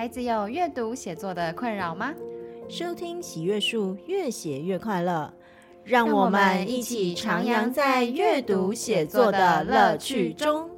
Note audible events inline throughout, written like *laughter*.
孩子有阅读写作的困扰吗？收听喜阅树，越写越快乐。让我们一起徜徉在阅读写作的乐趣中。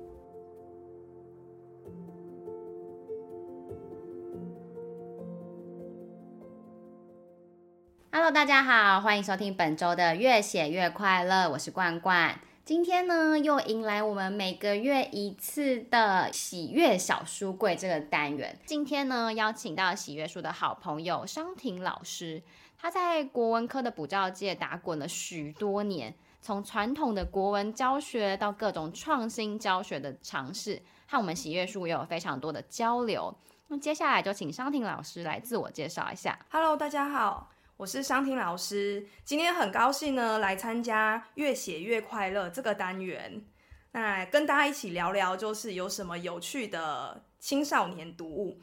Hello，大家好，欢迎收听本周的越写越快乐，我是冠冠。今天呢，又迎来我们每个月一次的喜悦小书柜这个单元。今天呢，邀请到喜悦树的好朋友商婷老师，他在国文科的补教界打滚了许多年，从传统的国文教学到各种创新教学的尝试，和我们喜悦树也有非常多的交流。那接下来就请商婷老师来自我介绍一下。Hello，大家好。我是商婷老师，今天很高兴呢，来参加越写越快乐这个单元，那跟大家一起聊聊，就是有什么有趣的青少年读物。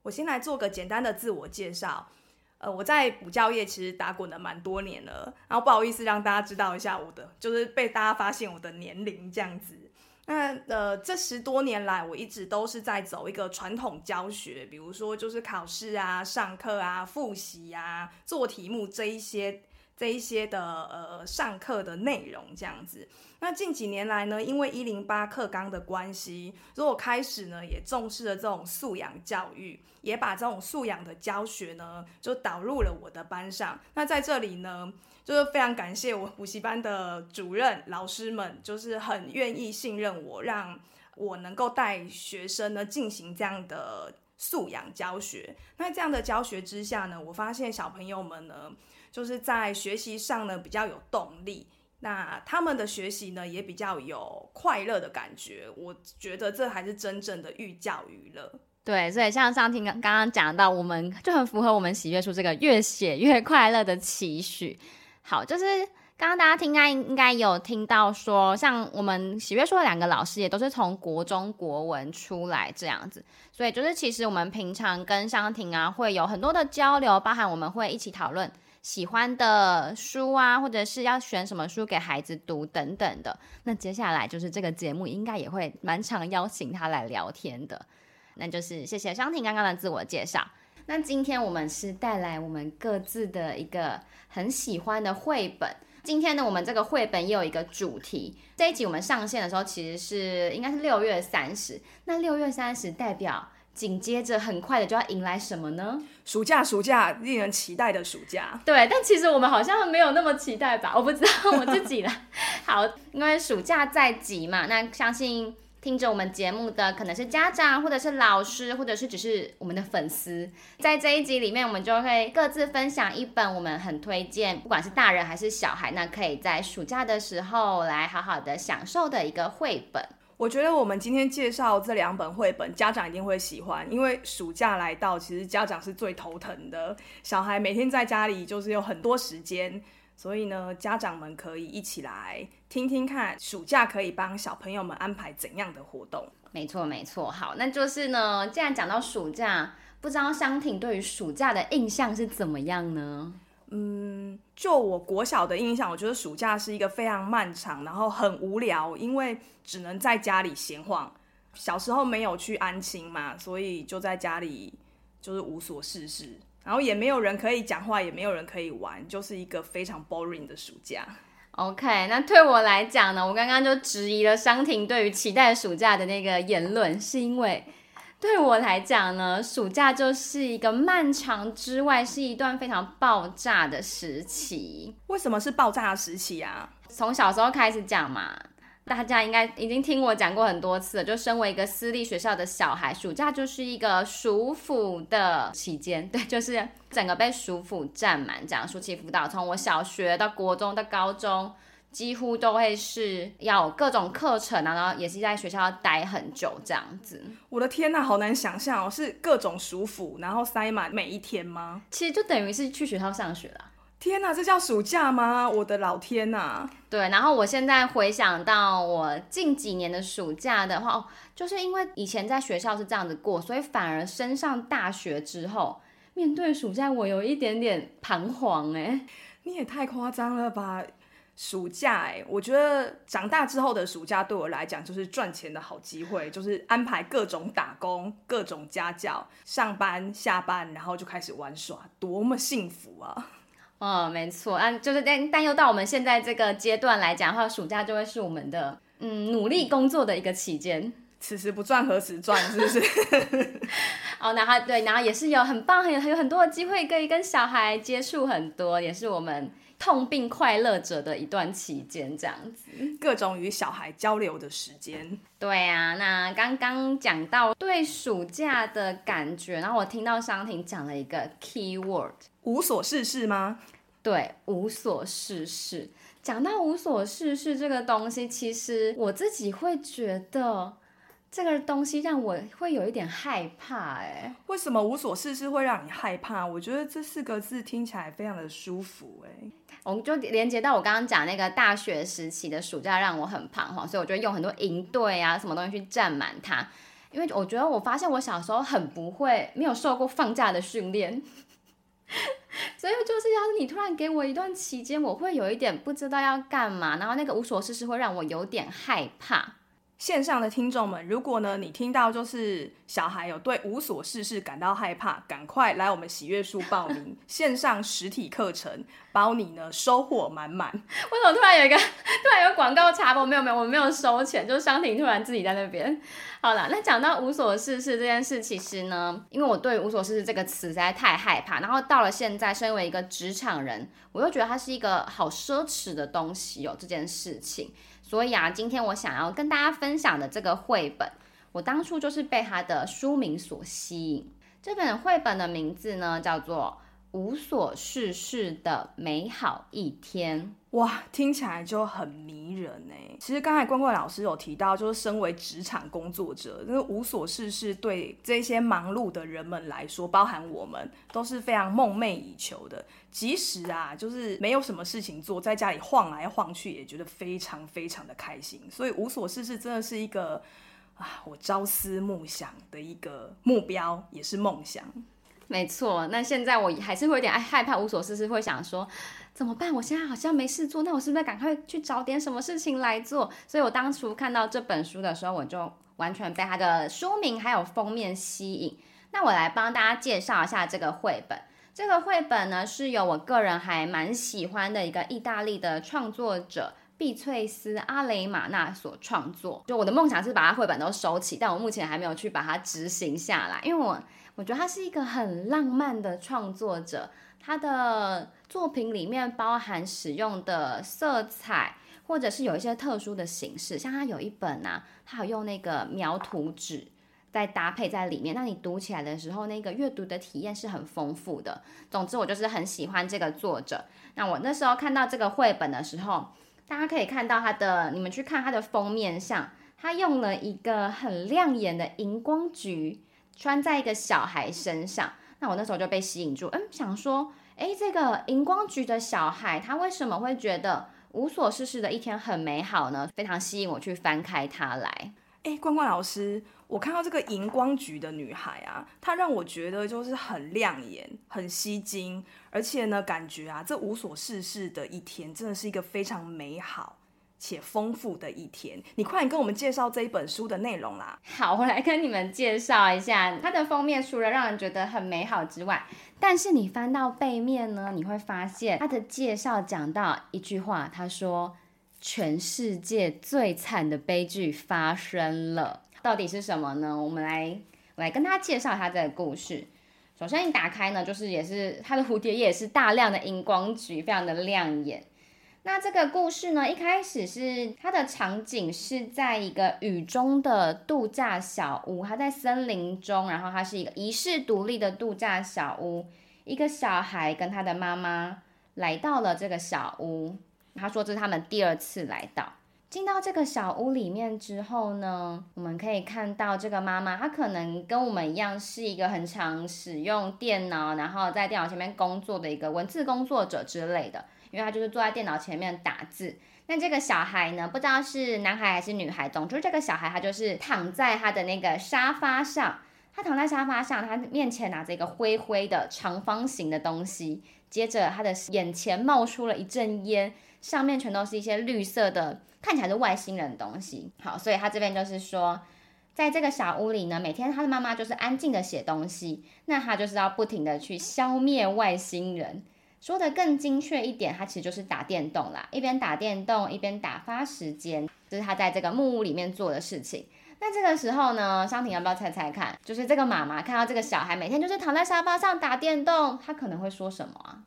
我先来做个简单的自我介绍，呃，我在补教业其实打滚了蛮多年了，然后不好意思让大家知道一下我的，就是被大家发现我的年龄这样子。那呃，这十多年来，我一直都是在走一个传统教学，比如说就是考试啊、上课啊、复习啊、做题目这一些、这一些的呃上课的内容这样子。那近几年来呢，因为一零八课纲的关系，所以我开始呢也重视了这种素养教育，也把这种素养的教学呢就导入了我的班上。那在这里呢。就是非常感谢我补习班的主任老师们，就是很愿意信任我，让我能够带学生呢进行这样的素养教学。那这样的教学之下呢，我发现小朋友们呢，就是在学习上呢比较有动力，那他们的学习呢也比较有快乐的感觉。我觉得这还是真正的寓教于乐。对，所以像上婷刚刚讲到，我们就很符合我们喜悦书这个越写越快乐的期许。好，就是刚刚大家听应该应该有听到说，像我们喜悦书的两个老师也都是从国中国文出来这样子，所以就是其实我们平常跟商婷啊会有很多的交流，包含我们会一起讨论喜欢的书啊，或者是要选什么书给孩子读等等的。那接下来就是这个节目应该也会蛮常邀请他来聊天的。那就是谢谢商婷刚刚的自我介绍。那今天我们是带来我们各自的一个很喜欢的绘本。今天呢，我们这个绘本也有一个主题。这一集我们上线的时候，其实是应该是六月三十。那六月三十代表紧接着很快的就要迎来什么呢？暑假，暑假，令人期待的暑假。对，但其实我们好像没有那么期待吧？*laughs* 我不知道我自己了。*laughs* 好，因为暑假在即嘛，那相信。听着我们节目的可能是家长，或者是老师，或者是只是我们的粉丝。在这一集里面，我们就会各自分享一本我们很推荐，不管是大人还是小孩，那可以在暑假的时候来好好的享受的一个绘本。我觉得我们今天介绍这两本绘本，家长一定会喜欢，因为暑假来到，其实家长是最头疼的。小孩每天在家里就是有很多时间。所以呢，家长们可以一起来听听看，暑假可以帮小朋友们安排怎样的活动？没错，没错。好，那就是呢，既然讲到暑假，不知道商婷对于暑假的印象是怎么样呢？嗯，就我国小的印象，我觉得暑假是一个非常漫长，然后很无聊，因为只能在家里闲晃。小时候没有去安亲嘛，所以就在家里就是无所事事。然后也没有人可以讲话，也没有人可以玩，就是一个非常 boring 的暑假。OK，那对我来讲呢，我刚刚就质疑了商婷对于期待暑假的那个言论，是因为对我来讲呢，暑假就是一个漫长之外，是一段非常爆炸的时期。为什么是爆炸的时期啊？从小时候开始讲嘛。大家应该已经听我讲过很多次了，就身为一个私立学校的小孩，暑假就是一个暑辅的期间，对，就是整个被暑辅占满，这样暑期辅导，从我小学到国中到高中，几乎都会是要各种课程，然后也是在学校待很久这样子。我的天呐，好难想象哦，是各种暑辅，然后塞满每一天吗？其实就等于是去学校上学了。天呐，这叫暑假吗？我的老天呐！对，然后我现在回想到我近几年的暑假的话，就是因为以前在学校是这样子过，所以反而升上大学之后，面对暑假我有一点点彷徨。哎，你也太夸张了吧！暑假哎，我觉得长大之后的暑假对我来讲就是赚钱的好机会，就是安排各种打工、各种家教、上班、下班，然后就开始玩耍，多么幸福啊！哦，没错，啊，就是但但又到我们现在这个阶段来讲的话，暑假就会是我们的嗯努力工作的一个期间。此时不赚何时赚，是不是？*laughs* 哦，然后对，然后也是有很棒，很有很多的机会可以跟小孩接触很多，也是我们。痛并快乐着的一段期间，这样子，各种与小孩交流的时间。对啊，那刚刚讲到对暑假的感觉，然后我听到商婷讲了一个 key word，无所事事吗？对，无所事事。讲到无所事事这个东西，其实我自己会觉得。这个东西让我会有一点害怕，哎，为什么无所事事会让你害怕？我觉得这四个字听起来非常的舒服，哎，我们就连接到我刚刚讲那个大学时期的暑假让我很彷徨，所以我就用很多营队啊什么东西去占满它，因为我觉得我发现我小时候很不会，没有受过放假的训练，*laughs* 所以就是要是你突然给我一段期间，我会有一点不知道要干嘛，然后那个无所事事会让我有点害怕。线上的听众们，如果呢你听到就是小孩有对无所事事感到害怕，赶快来我们喜悦树报名线上实体课程，包你呢收获满满。为什么突然有一个 *laughs* 突然有广告插播？没有没有，我没有收钱，就是商婷突然自己在那边。好了，那讲到无所事事这件事，其实呢，因为我对无所事事这个词实在太害怕，然后到了现在，身为一个职场人，我又觉得它是一个好奢侈的东西哦，这件事情。所以啊，今天我想要跟大家分享的这个绘本，我当初就是被它的书名所吸引。这本绘本的名字呢，叫做《无所事事的美好一天》。哇，听起来就很迷人哎。其实刚才关关老师有提到，就是身为职场工作者，那个无所事事对这些忙碌的人们来说，包含我们，都是非常梦寐以求的。即使啊，就是没有什么事情做，在家里晃来晃去，也觉得非常非常的开心。所以无所事事真的是一个啊，我朝思暮想的一个目标，也是梦想。没错，那现在我还是会有点爱害怕无所事事，会想说怎么办？我现在好像没事做，那我是不是赶快去找点什么事情来做？所以我当初看到这本书的时候，我就完全被它的书名还有封面吸引。那我来帮大家介绍一下这个绘本。这个绘本呢，是由我个人还蛮喜欢的一个意大利的创作者碧翠丝阿雷玛纳所创作。就我的梦想是把它绘本都收起，但我目前还没有去把它执行下来，因为我。我觉得他是一个很浪漫的创作者，他的作品里面包含使用的色彩，或者是有一些特殊的形式，像他有一本啊，他有用那个描图纸再搭配在里面，那你读起来的时候，那个阅读的体验是很丰富的。总之，我就是很喜欢这个作者。那我那时候看到这个绘本的时候，大家可以看到它的，你们去看它的封面上，他用了一个很亮眼的荧光橘。穿在一个小孩身上，那我那时候就被吸引住，嗯，想说，诶，这个荧光橘的小孩，他为什么会觉得无所事事的一天很美好呢？非常吸引我去翻开它来。诶，冠冠老师，我看到这个荧光橘的女孩啊，她让我觉得就是很亮眼、很吸睛，而且呢，感觉啊，这无所事事的一天真的是一个非常美好。且丰富的一天，你快点跟我们介绍这一本书的内容啦！好，我来跟你们介绍一下它的封面，除了让人觉得很美好之外，但是你翻到背面呢，你会发现它的介绍讲到一句话，他说：“全世界最惨的悲剧发生了。”到底是什么呢？我们来，我来跟大家介绍一下这个故事。首先，一打开呢，就是也是它的蝴蝶，也是大量的荧光橘，非常的亮眼。那这个故事呢，一开始是它的场景是在一个雨中的度假小屋，它在森林中，然后它是一个遗世独立的度假小屋。一个小孩跟他的妈妈来到了这个小屋，他说这是他们第二次来到。进到这个小屋里面之后呢，我们可以看到这个妈妈，她可能跟我们一样是一个很常使用电脑，然后在电脑前面工作的一个文字工作者之类的。因为他就是坐在电脑前面打字，那这个小孩呢，不知道是男孩还是女孩，总之这个小孩他就是躺在他的那个沙发上，他躺在沙发上，他面前拿着一个灰灰的长方形的东西，接着他的眼前冒出了一阵烟，上面全都是一些绿色的，看起来是外星人的东西。好，所以他这边就是说，在这个小屋里呢，每天他的妈妈就是安静的写东西，那他就是要不停的去消灭外星人。说的更精确一点，他其实就是打电动啦，一边打电动一边打发时间，这、就是他在这个木屋里面做的事情。那这个时候呢，商婷要不要猜猜看？就是这个妈妈看到这个小孩每天就是躺在沙发上打电动，她可能会说什么啊？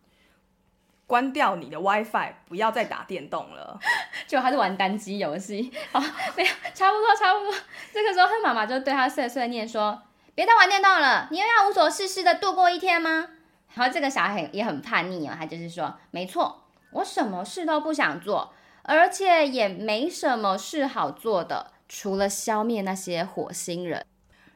关掉你的 WiFi，不要再打电动了。*laughs* 就他是玩单机游戏，好，没有，差不多，差不多。这个时候，他妈妈就对他碎碎念说：“别再玩电动了，你又要无所事事的度过一天吗？”然后这个小孩也很叛逆啊，他就是说：“没错，我什么事都不想做，而且也没什么事好做的。”除了消灭那些火星人，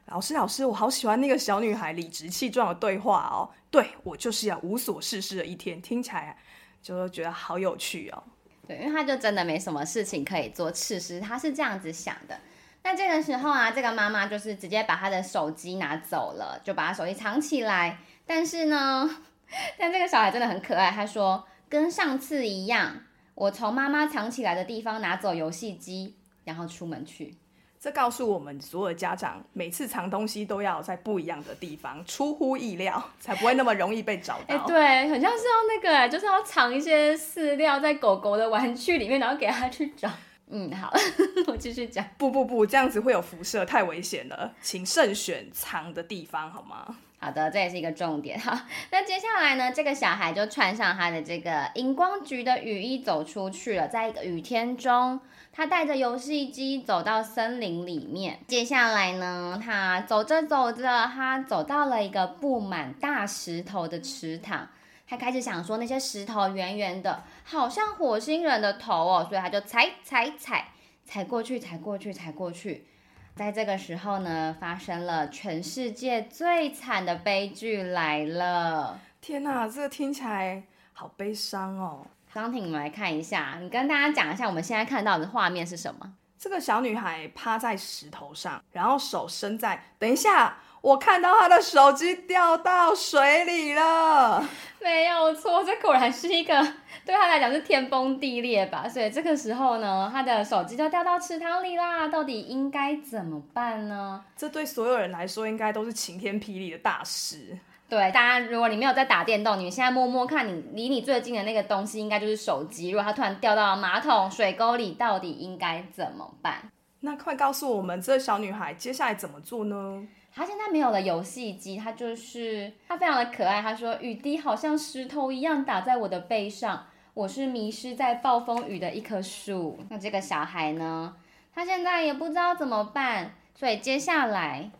老师，老师，我好喜欢那个小女孩理直气壮的对话哦。对，我就是要无所事事的一天，听起来就觉得好有趣哦。对，因为他就真的没什么事情可以做，此时他是这样子想的。那这个时候啊，这个妈妈就是直接把她的手机拿走了，就把她手机藏起来。但是呢，*laughs* 但这个小孩真的很可爱，他说跟上次一样，我从妈妈藏起来的地方拿走游戏机。然后出门去，这告诉我们所有的家长，每次藏东西都要在不一样的地方，出乎意料，才不会那么容易被找到。哎，对，很像是要那个，就是要藏一些饲料在狗狗的玩具里面，然后给它去找。嗯，好，*laughs* 我继续讲。不不不，这样子会有辐射，太危险了，请慎选藏的地方，好吗？好的，这也是一个重点。好，*laughs* 那接下来呢，这个小孩就穿上他的这个荧光橘的雨衣，走出去了，在一个雨天中。他带着游戏机走到森林里面。接下来呢，他走着走着，他走到了一个布满大石头的池塘。他开始想说，那些石头圆圆的，好像火星人的头哦，所以他就踩踩踩踩过去，踩过去，踩过去。在这个时候呢，发生了全世界最惨的悲剧来了。天哪，这个听起来好悲伤哦。张婷，我们来看一下，你跟大家讲一下，我们现在看到的画面是什么？这个小女孩趴在石头上，然后手伸在……等一下，我看到她的手机掉到水里了。*laughs* 没有错，这果然是一个 *laughs* 对他来讲是天崩地裂吧？所以这个时候呢，他的手机就掉到池塘里啦。到底应该怎么办呢？这对所有人来说，应该都是晴天霹雳的大事。对，大家，如果你没有在打电动，你们现在摸摸看，你离你最近的那个东西应该就是手机。如果它突然掉到马桶、水沟里，到底应该怎么办？那快告诉我们，这小女孩接下来怎么做呢？他现在没有了游戏机，他就是他非常的可爱。他说：“雨滴好像石头一样打在我的背上，我是迷失在暴风雨的一棵树。”那这个小孩呢？他现在也不知道怎么办，所以接下来。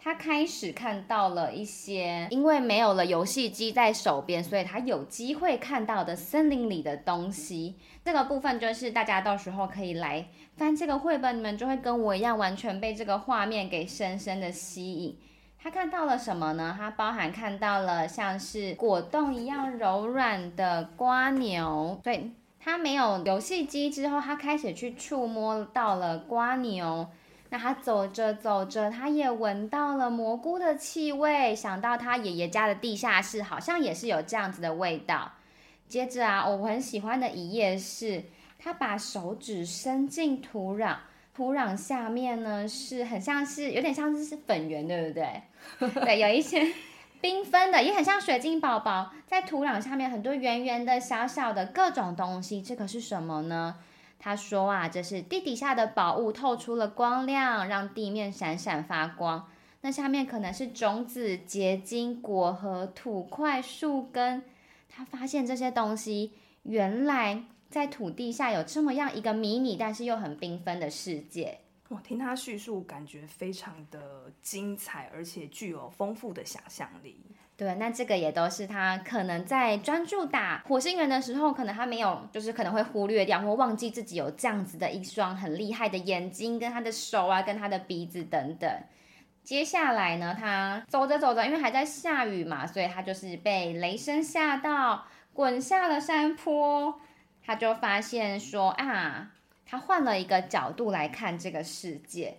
他开始看到了一些，因为没有了游戏机在手边，所以他有机会看到的森林里的东西。这个部分就是大家到时候可以来翻这个绘本，你们就会跟我一样，完全被这个画面给深深的吸引。他看到了什么呢？他包含看到了像是果冻一样柔软的瓜牛。对，他没有游戏机之后，他开始去触摸到了瓜牛。那他走着走着，他也闻到了蘑菇的气味，想到他爷爷家的地下室好像也是有这样子的味道。接着啊，我很喜欢的一页是，他把手指伸进土壤，土壤下面呢是很像是有点像是是粉圆，对不对？*laughs* 对，有一些缤纷的，也很像水晶宝宝，在土壤下面很多圆圆的、小小的各种东西，这个是什么呢？他说啊，这是地底下的宝物透出了光亮，让地面闪闪发光。那下面可能是种子、结晶、果核、土块、树根。他发现这些东西，原来在土地下有这么样一个迷你，但是又很缤纷的世界。我听他叙述，感觉非常的精彩，而且具有丰富的想象力。对，那这个也都是他可能在专注打火星人的时候，可能他没有，就是可能会忽略掉或忘记自己有这样子的一双很厉害的眼睛，跟他的手啊，跟他的鼻子等等。接下来呢，他走着走着，因为还在下雨嘛，所以他就是被雷声吓到，滚下了山坡。他就发现说啊，他换了一个角度来看这个世界。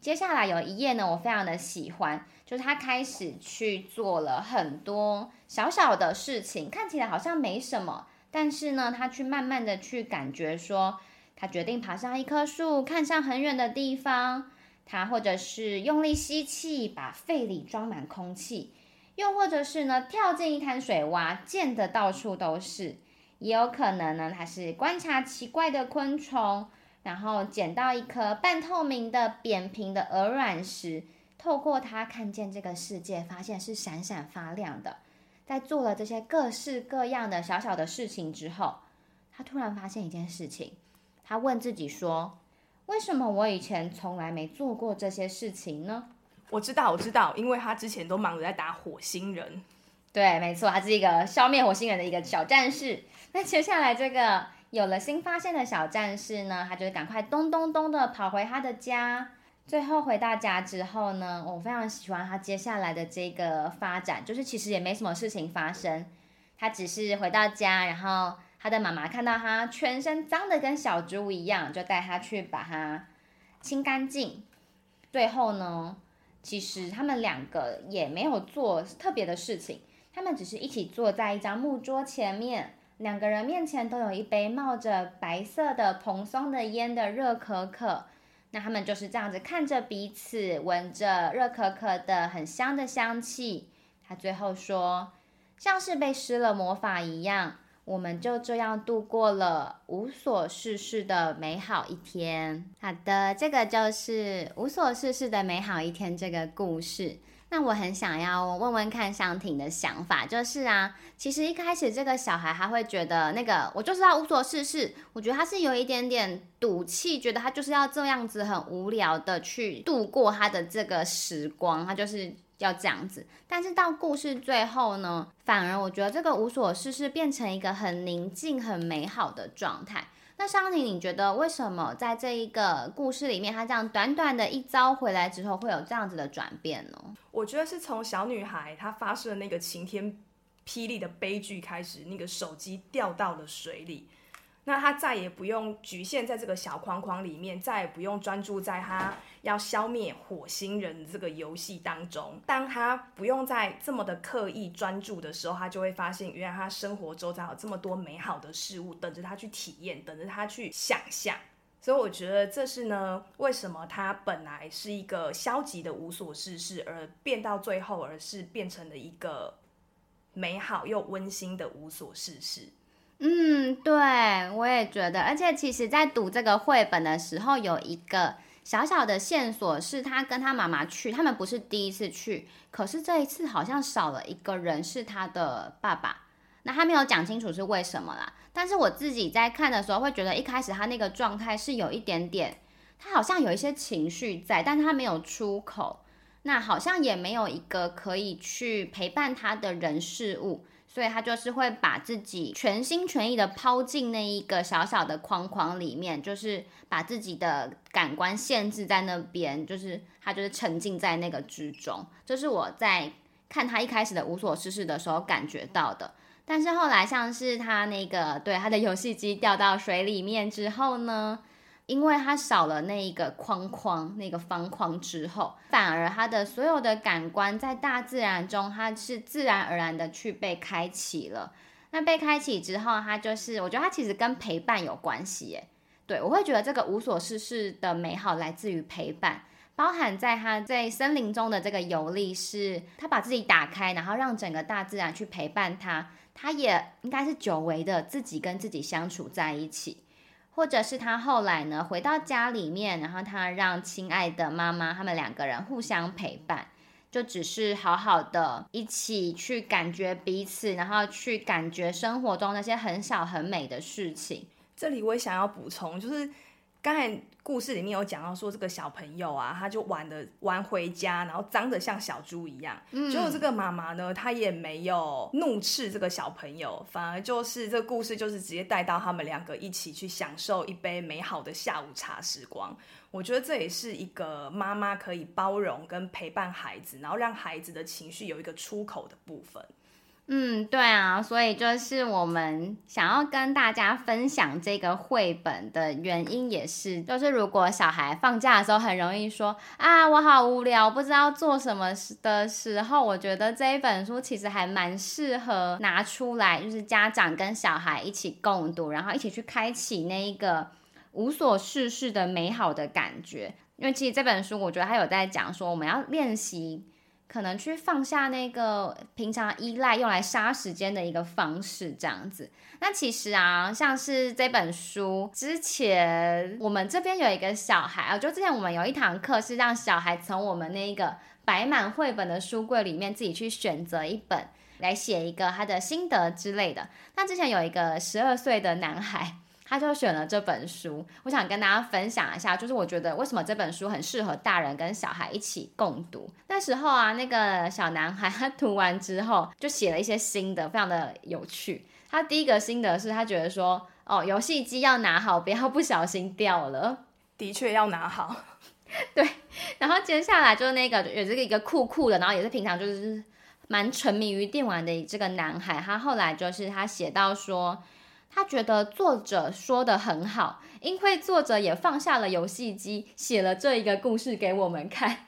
接下来有一页呢，我非常的喜欢，就是他开始去做了很多小小的事情，看起来好像没什么，但是呢，他去慢慢的去感觉说，他决定爬上一棵树，看向很远的地方，他或者是用力吸气，把肺里装满空气，又或者是呢，跳进一滩水洼，溅得到处都是，也有可能呢，他是观察奇怪的昆虫。然后捡到一颗半透明的扁平的鹅卵石，透过它看见这个世界，发现是闪闪发亮的。在做了这些各式各样的小小的事情之后，他突然发现一件事情。他问自己说：“为什么我以前从来没做过这些事情呢？”我知道，我知道，因为他之前都忙着在打火星人。对，没错，他是一个消灭火星人的一个小战士。那接下来这个。有了新发现的小战士呢，他就赶快咚咚咚的跑回他的家。最后回到家之后呢，我非常喜欢他接下来的这个发展，就是其实也没什么事情发生，他只是回到家，然后他的妈妈看到他全身脏的跟小猪一样，就带他去把它清干净。最后呢，其实他们两个也没有做特别的事情，他们只是一起坐在一张木桌前面。两个人面前都有一杯冒着白色的蓬松的烟的热可可，那他们就是这样子看着彼此，闻着热可可的很香的香气。他最后说，像是被施了魔法一样，我们就这样度过了无所事事的美好一天。好的，这个就是无所事事的美好一天这个故事。那我很想要问问看湘婷的想法，就是啊，其实一开始这个小孩他会觉得那个我就是要无所事事，我觉得他是有一点点赌气，觉得他就是要这样子很无聊的去度过他的这个时光，他就是要这样子。但是到故事最后呢，反而我觉得这个无所事事变成一个很宁静、很美好的状态。那香婷，你觉得为什么在这一个故事里面，她这样短短的一遭回来之后，会有这样子的转变呢？我觉得是从小女孩她发生那个晴天霹雳的悲剧开始，那个手机掉到了水里。那他再也不用局限在这个小框框里面，再也不用专注在他要消灭火星人这个游戏当中。当他不用再这么的刻意专注的时候，他就会发现，原来他生活周遭有这么多美好的事物等着他去体验，等着他去想象。所以我觉得这是呢，为什么他本来是一个消极的无所事事，而变到最后，而是变成了一个美好又温馨的无所事事。嗯，对，我也觉得，而且其实，在读这个绘本的时候，有一个小小的线索，是他跟他妈妈去，他们不是第一次去，可是这一次好像少了一个人，是他的爸爸。那他没有讲清楚是为什么啦，但是我自己在看的时候，会觉得一开始他那个状态是有一点点，他好像有一些情绪在，但他没有出口，那好像也没有一个可以去陪伴他的人事物。所以他就是会把自己全心全意的抛进那一个小小的框框里面，就是把自己的感官限制在那边，就是他就是沉浸在那个之中。这是我在看他一开始的无所事事的时候感觉到的。但是后来像是他那个对他的游戏机掉到水里面之后呢，因为他少了那一个框框，那个方框之后，反而他的所有的感官在大自然中，他是自然而然的去被开启了。那被开启之后，他就是，我觉得他其实跟陪伴有关系耶。对，我会觉得这个无所事事的美好来自于陪伴，包含在他在森林中的这个游历，是他把自己打开，然后让整个大自然去陪伴他。他也应该是久违的自己跟自己相处在一起。或者是他后来呢，回到家里面，然后他让亲爱的妈妈他们两个人互相陪伴，就只是好好的一起去感觉彼此，然后去感觉生活中那些很小很美的事情。这里我也想要补充，就是。刚才故事里面有讲到说，这个小朋友啊，他就玩的玩回家，然后脏的像小猪一样。嗯，结果这个妈妈呢，她也没有怒斥这个小朋友，反而就是这个故事就是直接带到他们两个一起去享受一杯美好的下午茶时光。我觉得这也是一个妈妈可以包容跟陪伴孩子，然后让孩子的情绪有一个出口的部分。嗯，对啊，所以就是我们想要跟大家分享这个绘本的原因，也是就是如果小孩放假的时候很容易说啊，我好无聊，不知道做什么的时候，我觉得这一本书其实还蛮适合拿出来，就是家长跟小孩一起共读，然后一起去开启那一个无所事事的美好的感觉。因为其实这本书，我觉得他有在讲说，我们要练习。可能去放下那个平常依赖用来杀时间的一个方式，这样子。那其实啊，像是这本书之前，我们这边有一个小孩啊，就之前我们有一堂课是让小孩从我们那个摆满绘本的书柜里面自己去选择一本来写一个他的心得之类的。那之前有一个十二岁的男孩。他就选了这本书，我想跟大家分享一下，就是我觉得为什么这本书很适合大人跟小孩一起共读。那时候啊，那个小男孩他读完之后就写了一些心得，非常的有趣。他第一个心得是他觉得说，哦，游戏机要拿好，不要不小心掉了。的确要拿好，*laughs* 对。然后接下来就是那个有这个一个酷酷的，然后也是平常就是蛮沉迷于电玩的这个男孩，他后来就是他写到说。他觉得作者说的很好，因为作者也放下了游戏机，写了这一个故事给我们看。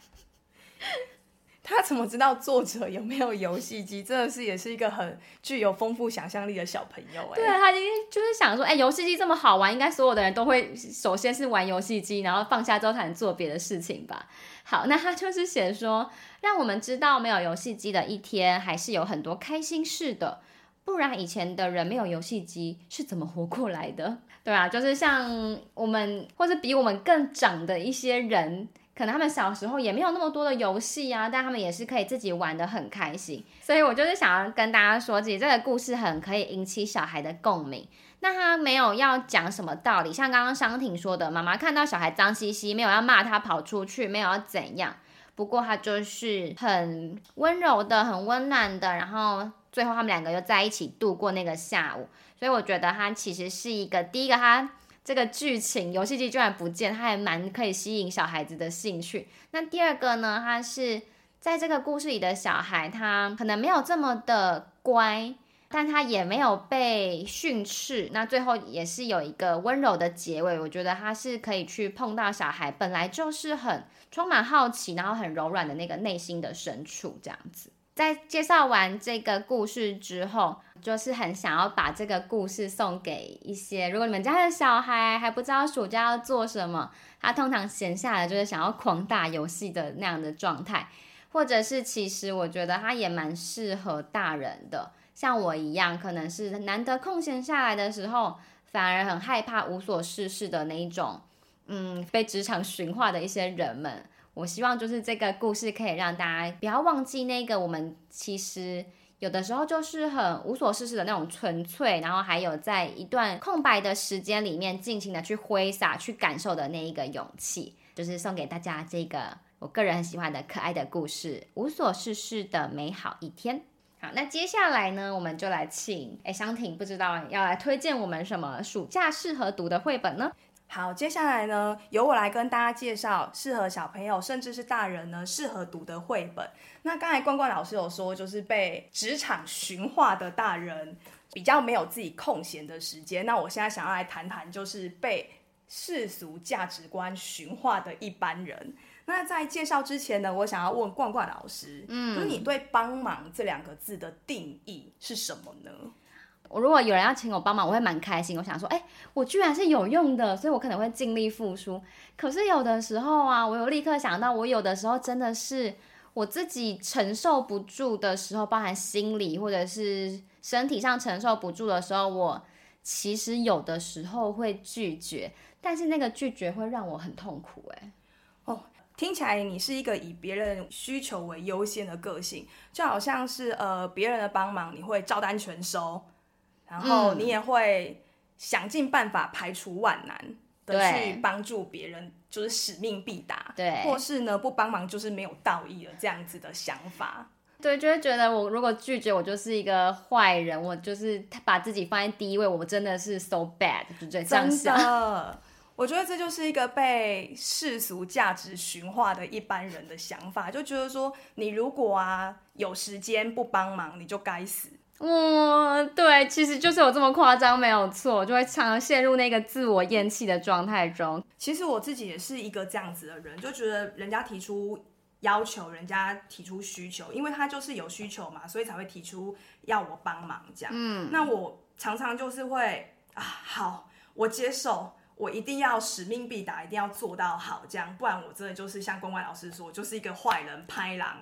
*laughs* 他怎么知道作者有没有游戏机？真的是也是一个很具有丰富想象力的小朋友哎。对啊，他就是想说，哎，游戏机这么好玩，应该所有的人都会首先是玩游戏机，然后放下之后才能做别的事情吧。好，那他就是写说，让我们知道没有游戏机的一天，还是有很多开心事的。不然以前的人没有游戏机是怎么活过来的？*laughs* 对啊，就是像我们，或是比我们更长的一些人，可能他们小时候也没有那么多的游戏啊，但他们也是可以自己玩得很开心。所以我就是想要跟大家说，其实这个故事很可以引起小孩的共鸣。那他没有要讲什么道理，像刚刚商婷说的，妈妈看到小孩脏兮兮，没有要骂他跑出去，没有要怎样。不过他就是很温柔的，很温暖的，然后最后他们两个又在一起度过那个下午，所以我觉得他其实是一个第一个，他这个剧情游戏机居然不见，他还蛮可以吸引小孩子的兴趣。那第二个呢，他是在这个故事里的小孩，他可能没有这么的乖，但他也没有被训斥，那最后也是有一个温柔的结尾。我觉得他是可以去碰到小孩本来就是很。充满好奇，然后很柔软的那个内心的深处，这样子。在介绍完这个故事之后，就是很想要把这个故事送给一些，如果你们家的小孩还不知道暑假要做什么，他通常闲下来就是想要狂打游戏的那样的状态，或者是其实我觉得他也蛮适合大人的，像我一样，可能是难得空闲下来的时候，反而很害怕无所事事的那一种。嗯，被职场驯化的一些人们，我希望就是这个故事可以让大家不要忘记那个我们其实有的时候就是很无所事事的那种纯粹，然后还有在一段空白的时间里面尽情的去挥洒、去感受的那一个勇气，就是送给大家这个我个人很喜欢的可爱的故事《无所事事的美好一天》。好，那接下来呢，我们就来请哎商婷，不知道要来推荐我们什么暑假适合读的绘本呢？好，接下来呢，由我来跟大家介绍适合小朋友甚至是大人呢适合读的绘本。那刚才冠冠老师有说，就是被职场驯化的大人比较没有自己空闲的时间。那我现在想要来谈谈，就是被世俗价值观驯化的一般人。那在介绍之前呢，我想要问冠冠老师，嗯，就是你对“帮忙”这两个字的定义是什么呢？我如果有人要请我帮忙，我会蛮开心。我想说，哎，我居然是有用的，所以我可能会尽力付出。可是有的时候啊，我有立刻想到，我有的时候真的是我自己承受不住的时候，包含心理或者是身体上承受不住的时候，我其实有的时候会拒绝，但是那个拒绝会让我很痛苦。哎，哦，听起来你是一个以别人需求为优先的个性，就好像是呃别人的帮忙，你会照单全收。然后你也会想尽办法排除万难的去帮助别人，就是使命必达。对，或是呢不帮忙就是没有道义了，这样子的想法。对，就会觉得我如果拒绝，我就是一个坏人，我就是把自己放在第一位，我真的是 so bad，就这样想。真的，我觉得这就是一个被世俗价值驯化的一般人的想法，就觉得说你如果啊有时间不帮忙，你就该死。嗯，对，其实就是有这么夸张，没有错，就会常常陷入那个自我厌弃的状态中。其实我自己也是一个这样子的人，就觉得人家提出要求，人家提出需求，因为他就是有需求嘛，所以才会提出要我帮忙这样。嗯，那我常常就是会啊，好，我接受，我一定要使命必达，一定要做到好，这样，不然我真的就是像公关老师说，就是一个坏人，拍狼。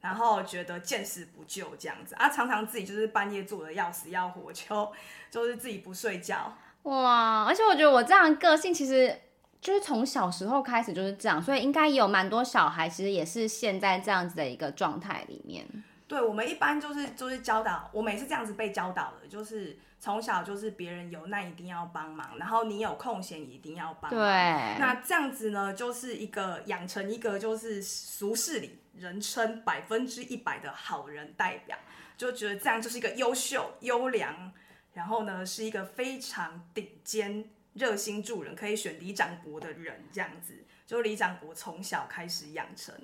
然后觉得见死不救这样子啊，常常自己就是半夜做的要死要活，就就是自己不睡觉。哇！而且我觉得我这样个性其实就是从小时候开始就是这样，所以应该也有蛮多小孩其实也是现在这样子的一个状态里面。对，我们一般就是就是教导，我每次这样子被教导的，就是从小就是别人有难一定要帮忙，然后你有空闲一定要帮忙。对，那这样子呢，就是一个养成一个就是俗世里。人称百分之一百的好人代表，就觉得这样就是一个优秀、优良，然后呢是一个非常顶尖、热心助人，可以选里长伯的人。这样子，就里长伯从小开始养成。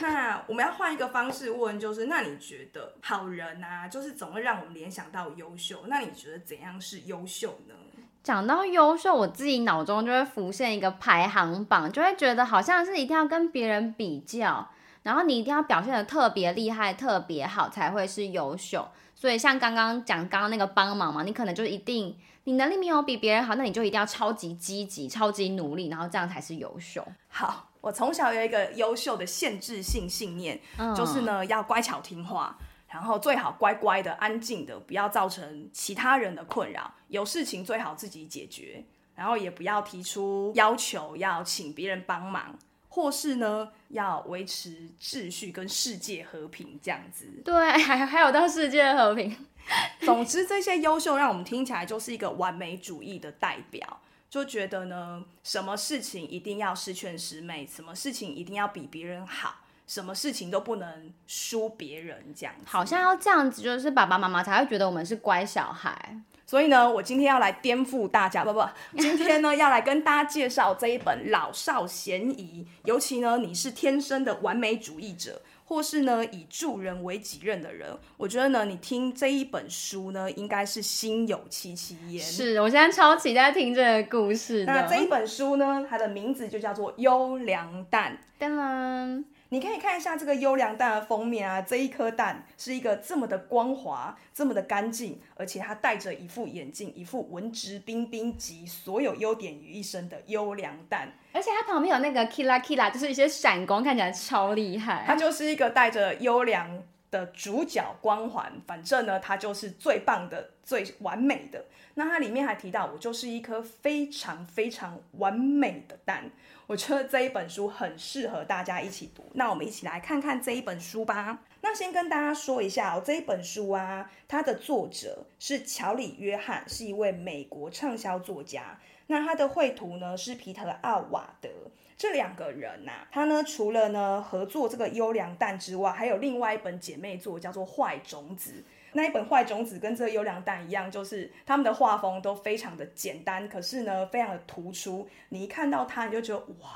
那我们要换一个方式问，就是那你觉得好人啊，就是总会让我们联想到优秀。那你觉得怎样是优秀呢？讲到优秀，我自己脑中就会浮现一个排行榜，就会觉得好像是一定要跟别人比较。然后你一定要表现的特别厉害、特别好，才会是优秀。所以像刚刚讲刚刚那个帮忙嘛，你可能就一定你能力没有比别人好，那你就一定要超级积极、超级努力，然后这样才是优秀。好，我从小有一个优秀的限制性信念，嗯、就是呢要乖巧听话，然后最好乖乖的、安静的，不要造成其他人的困扰。有事情最好自己解决，然后也不要提出要求要请别人帮忙。或是呢，要维持秩序跟世界和平这样子。对，还还有到世界和平。*laughs* 总之，这些优秀让我们听起来就是一个完美主义的代表，就觉得呢，什么事情一定要十全十美，什么事情一定要比别人好，什么事情都不能输别人这样子。好像要这样子，就是爸爸妈妈才会觉得我们是乖小孩。所以呢，我今天要来颠覆大家，不不，今天呢要来跟大家介绍这一本《老少咸宜》，尤其呢你是天生的完美主义者，或是呢以助人为己任的人，我觉得呢你听这一本书呢应该是心有戚戚焉。是，我现在超期待听这个故事。那这一本书呢，它的名字就叫做《优良蛋》。当然。你可以看一下这个优良蛋的封面啊，这一颗蛋是一个这么的光滑，这么的干净，而且它戴着一副眼镜，一副文质彬彬集所有优点于一身的优良蛋。而且它旁边有那个 kila kila，就是一些闪光，看起来超厉害。它就是一个戴着优良的主角光环，反正呢，它就是最棒的、最完美的。那它里面还提到，我就是一颗非常非常完美的蛋。我觉得这一本书很适合大家一起读，那我们一起来看看这一本书吧。那先跟大家说一下哦，这一本书啊，它的作者是乔里约翰，是一位美国畅销作家。那他的绘图呢是皮特奥瓦德。这两个人呐、啊，他呢除了呢合作这个优良蛋之外，还有另外一本姐妹作叫做坏种子。那一本坏种子跟这个优良蛋一样，就是他们的画风都非常的简单，可是呢，非常的突出。你一看到他，你就觉得哇，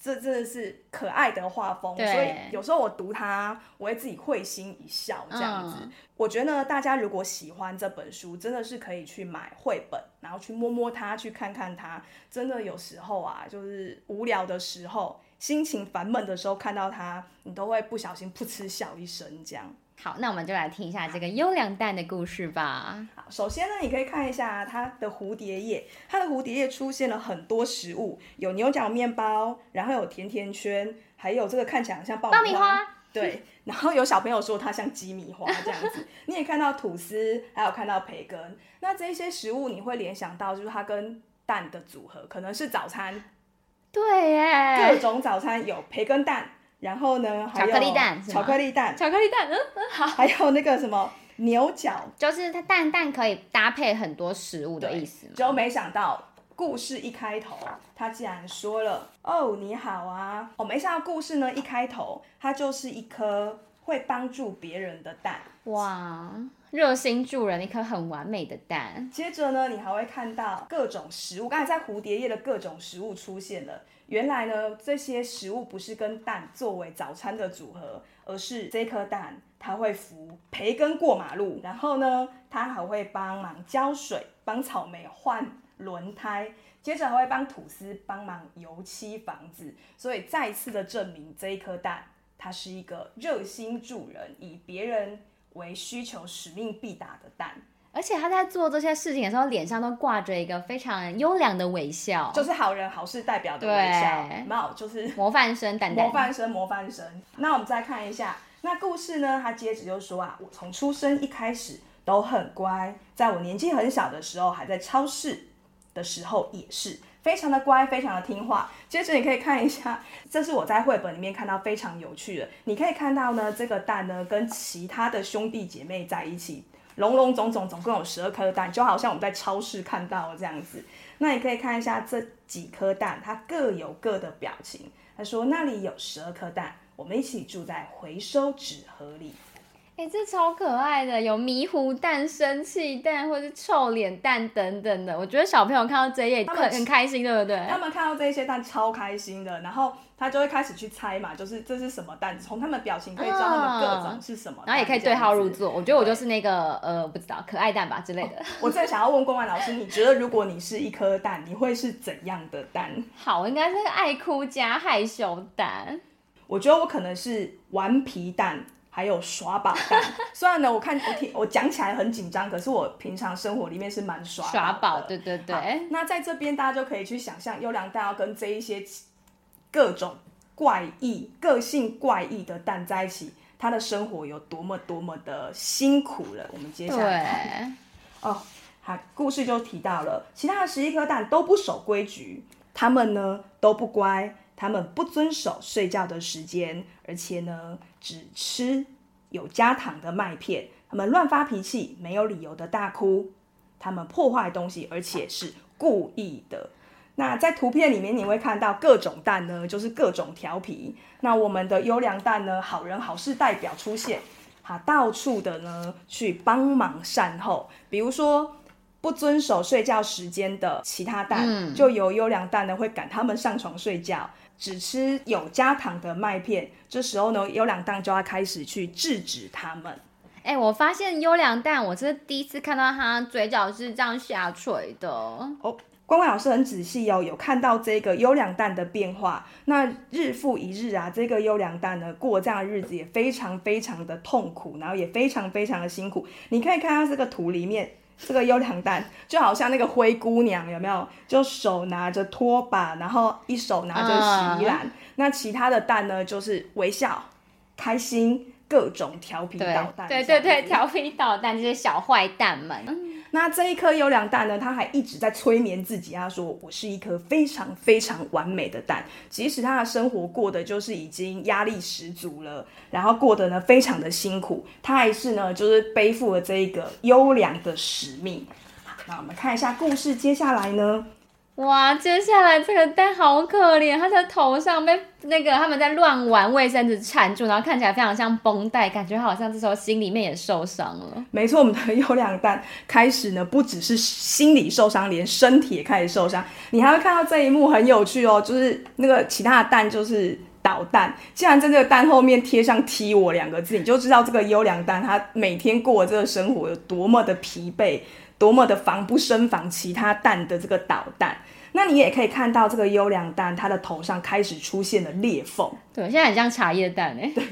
这真的是可爱的画风。所以有时候我读它，我会自己会心一笑，这样子。嗯、我觉得呢，大家如果喜欢这本书，真的是可以去买绘本，然后去摸摸它，去看看它。真的有时候啊，就是无聊的时候，心情烦闷的时候，看到它，你都会不小心噗嗤笑一声，这样。好，那我们就来听一下这个优良蛋的故事吧。好，首先呢，你可以看一下它的蝴蝶叶，它的蝴蝶叶出现了很多食物，有牛角面包，然后有甜甜圈，还有这个看起来很像爆米花。爆米花。对，然后有小朋友说它像鸡米花这样子。*laughs* 你也看到吐司，还有看到培根。那这些食物你会联想到就是它跟蛋的组合，可能是早餐。对耶，各种早餐有培根蛋。然后呢，还有巧克力蛋，巧克力蛋，巧克力蛋，嗯嗯，好。*laughs* 还有那个什么牛角，就是它蛋蛋可以搭配很多食物的意思。就没想到故事一开头，他竟然说了：“哦，你好啊！”哦，没想到故事呢一开头，它就是一颗会帮助别人的蛋。哇，热心助人，一颗很完美的蛋。接着呢，你还会看到各种食物，刚才在蝴蝶叶的各种食物出现了。原来呢，这些食物不是跟蛋作为早餐的组合，而是这颗蛋它会扶培培根过马路，然后呢，它还会帮忙浇水，帮草莓换轮胎，接着还会帮吐司帮忙油漆房子，所以再次的证明这一颗蛋，它是一个热心助人、以别人为需求、使命必达的蛋。而且他在做这些事情的时候，脸上都挂着一个非常优良的微笑，就是好人好事代表的微笑，没有就是模范生蛋蛋，模范生，模范生。那我们再看一下，那故事呢？他接着就说啊，我从出生一开始都很乖，在我年纪很小的时候，还在超市的时候也是非常的乖，非常的听话。接着你可以看一下，这是我在绘本里面看到非常有趣的，你可以看到呢，这个蛋呢跟其他的兄弟姐妹在一起。龙龙总总总共有十二颗蛋，就好像我们在超市看到的这样子。那你可以看一下这几颗蛋，它各有各的表情。他说那里有十二颗蛋，我们一起住在回收纸盒里。哎、欸，这超可爱的，有迷糊蛋、生气蛋，或是臭脸蛋等等的。我觉得小朋友看到这一页，他们很开心，对不对？他们看到这些蛋超开心的，然后他就会开始去猜嘛，就是这是什么蛋？从他们表情可以知道他们各种是什么、嗯，然后也可以对号入座。我觉得我就是那个呃，不知道可爱蛋吧之类的。哦、我正想要问冠冠老师，你觉得如果你是一颗蛋，你会是怎样的蛋？*laughs* 好，应该是爱哭加害羞蛋。我觉得我可能是顽皮蛋。还有耍宝蛋，虽然呢，我看我听我讲起来很紧张，可是我平常生活里面是蛮耍耍宝，对对对。那在这边大家就可以去想象，优良蛋要跟这一些各种怪异、个性怪异的蛋在一起，他的生活有多么多么的辛苦了。我们接下来看哦，好，故事就提到了，其他的十一颗蛋都不守规矩，他们呢都不乖。他们不遵守睡觉的时间，而且呢，只吃有加糖的麦片。他们乱发脾气，没有理由的大哭。他们破坏东西，而且是故意的。那在图片里面你会看到各种蛋呢，就是各种调皮。那我们的优良蛋呢，好人好事代表出现，他到处的呢去帮忙善后。比如说不遵守睡觉时间的其他蛋，嗯、就由优良蛋呢会赶他们上床睡觉。只吃有加糖的麦片，这时候呢，优良蛋就要开始去制止他们。哎、欸，我发现优良蛋，我是第一次看到他嘴角是这样下垂的。哦，冠冠老师很仔细哦，有看到这个优良蛋的变化。那日复一日啊，这个优良蛋呢，过这样的日子也非常非常的痛苦，然后也非常非常的辛苦。你可以看到这个图里面。这个优良蛋就好像那个灰姑娘，有没有？就手拿着拖把，然后一手拿着洗衣篮。嗯、那其他的蛋呢，就是微笑、开心，各种调皮捣蛋。对对对，调皮捣蛋这些小坏蛋们。那这一颗优良蛋呢，它还一直在催眠自己，他说：“我是一颗非常非常完美的蛋。”即使它的生活过得就是已经压力十足了，然后过得呢非常的辛苦，它还是呢就是背负了这一个优良的使命。那我们看一下故事接下来呢。哇，接下来这个蛋好可怜，它的头上被那个他们在乱玩卫生纸缠住，然后看起来非常像绷带，感觉好像这时候心里面也受伤了。没错，我们的优良蛋开始呢，不只是心理受伤，连身体也开始受伤。你还会看到这一幕很有趣哦，就是那个其他的蛋就是捣蛋，竟然在这个蛋后面贴上“踢我”两个字，你就知道这个优良蛋他每天过的这个生活有多么的疲惫。多么的防不胜防其他蛋的这个导弹，那你也可以看到这个优良蛋，它的头上开始出现了裂缝。对，现在很像茶叶蛋哎。对，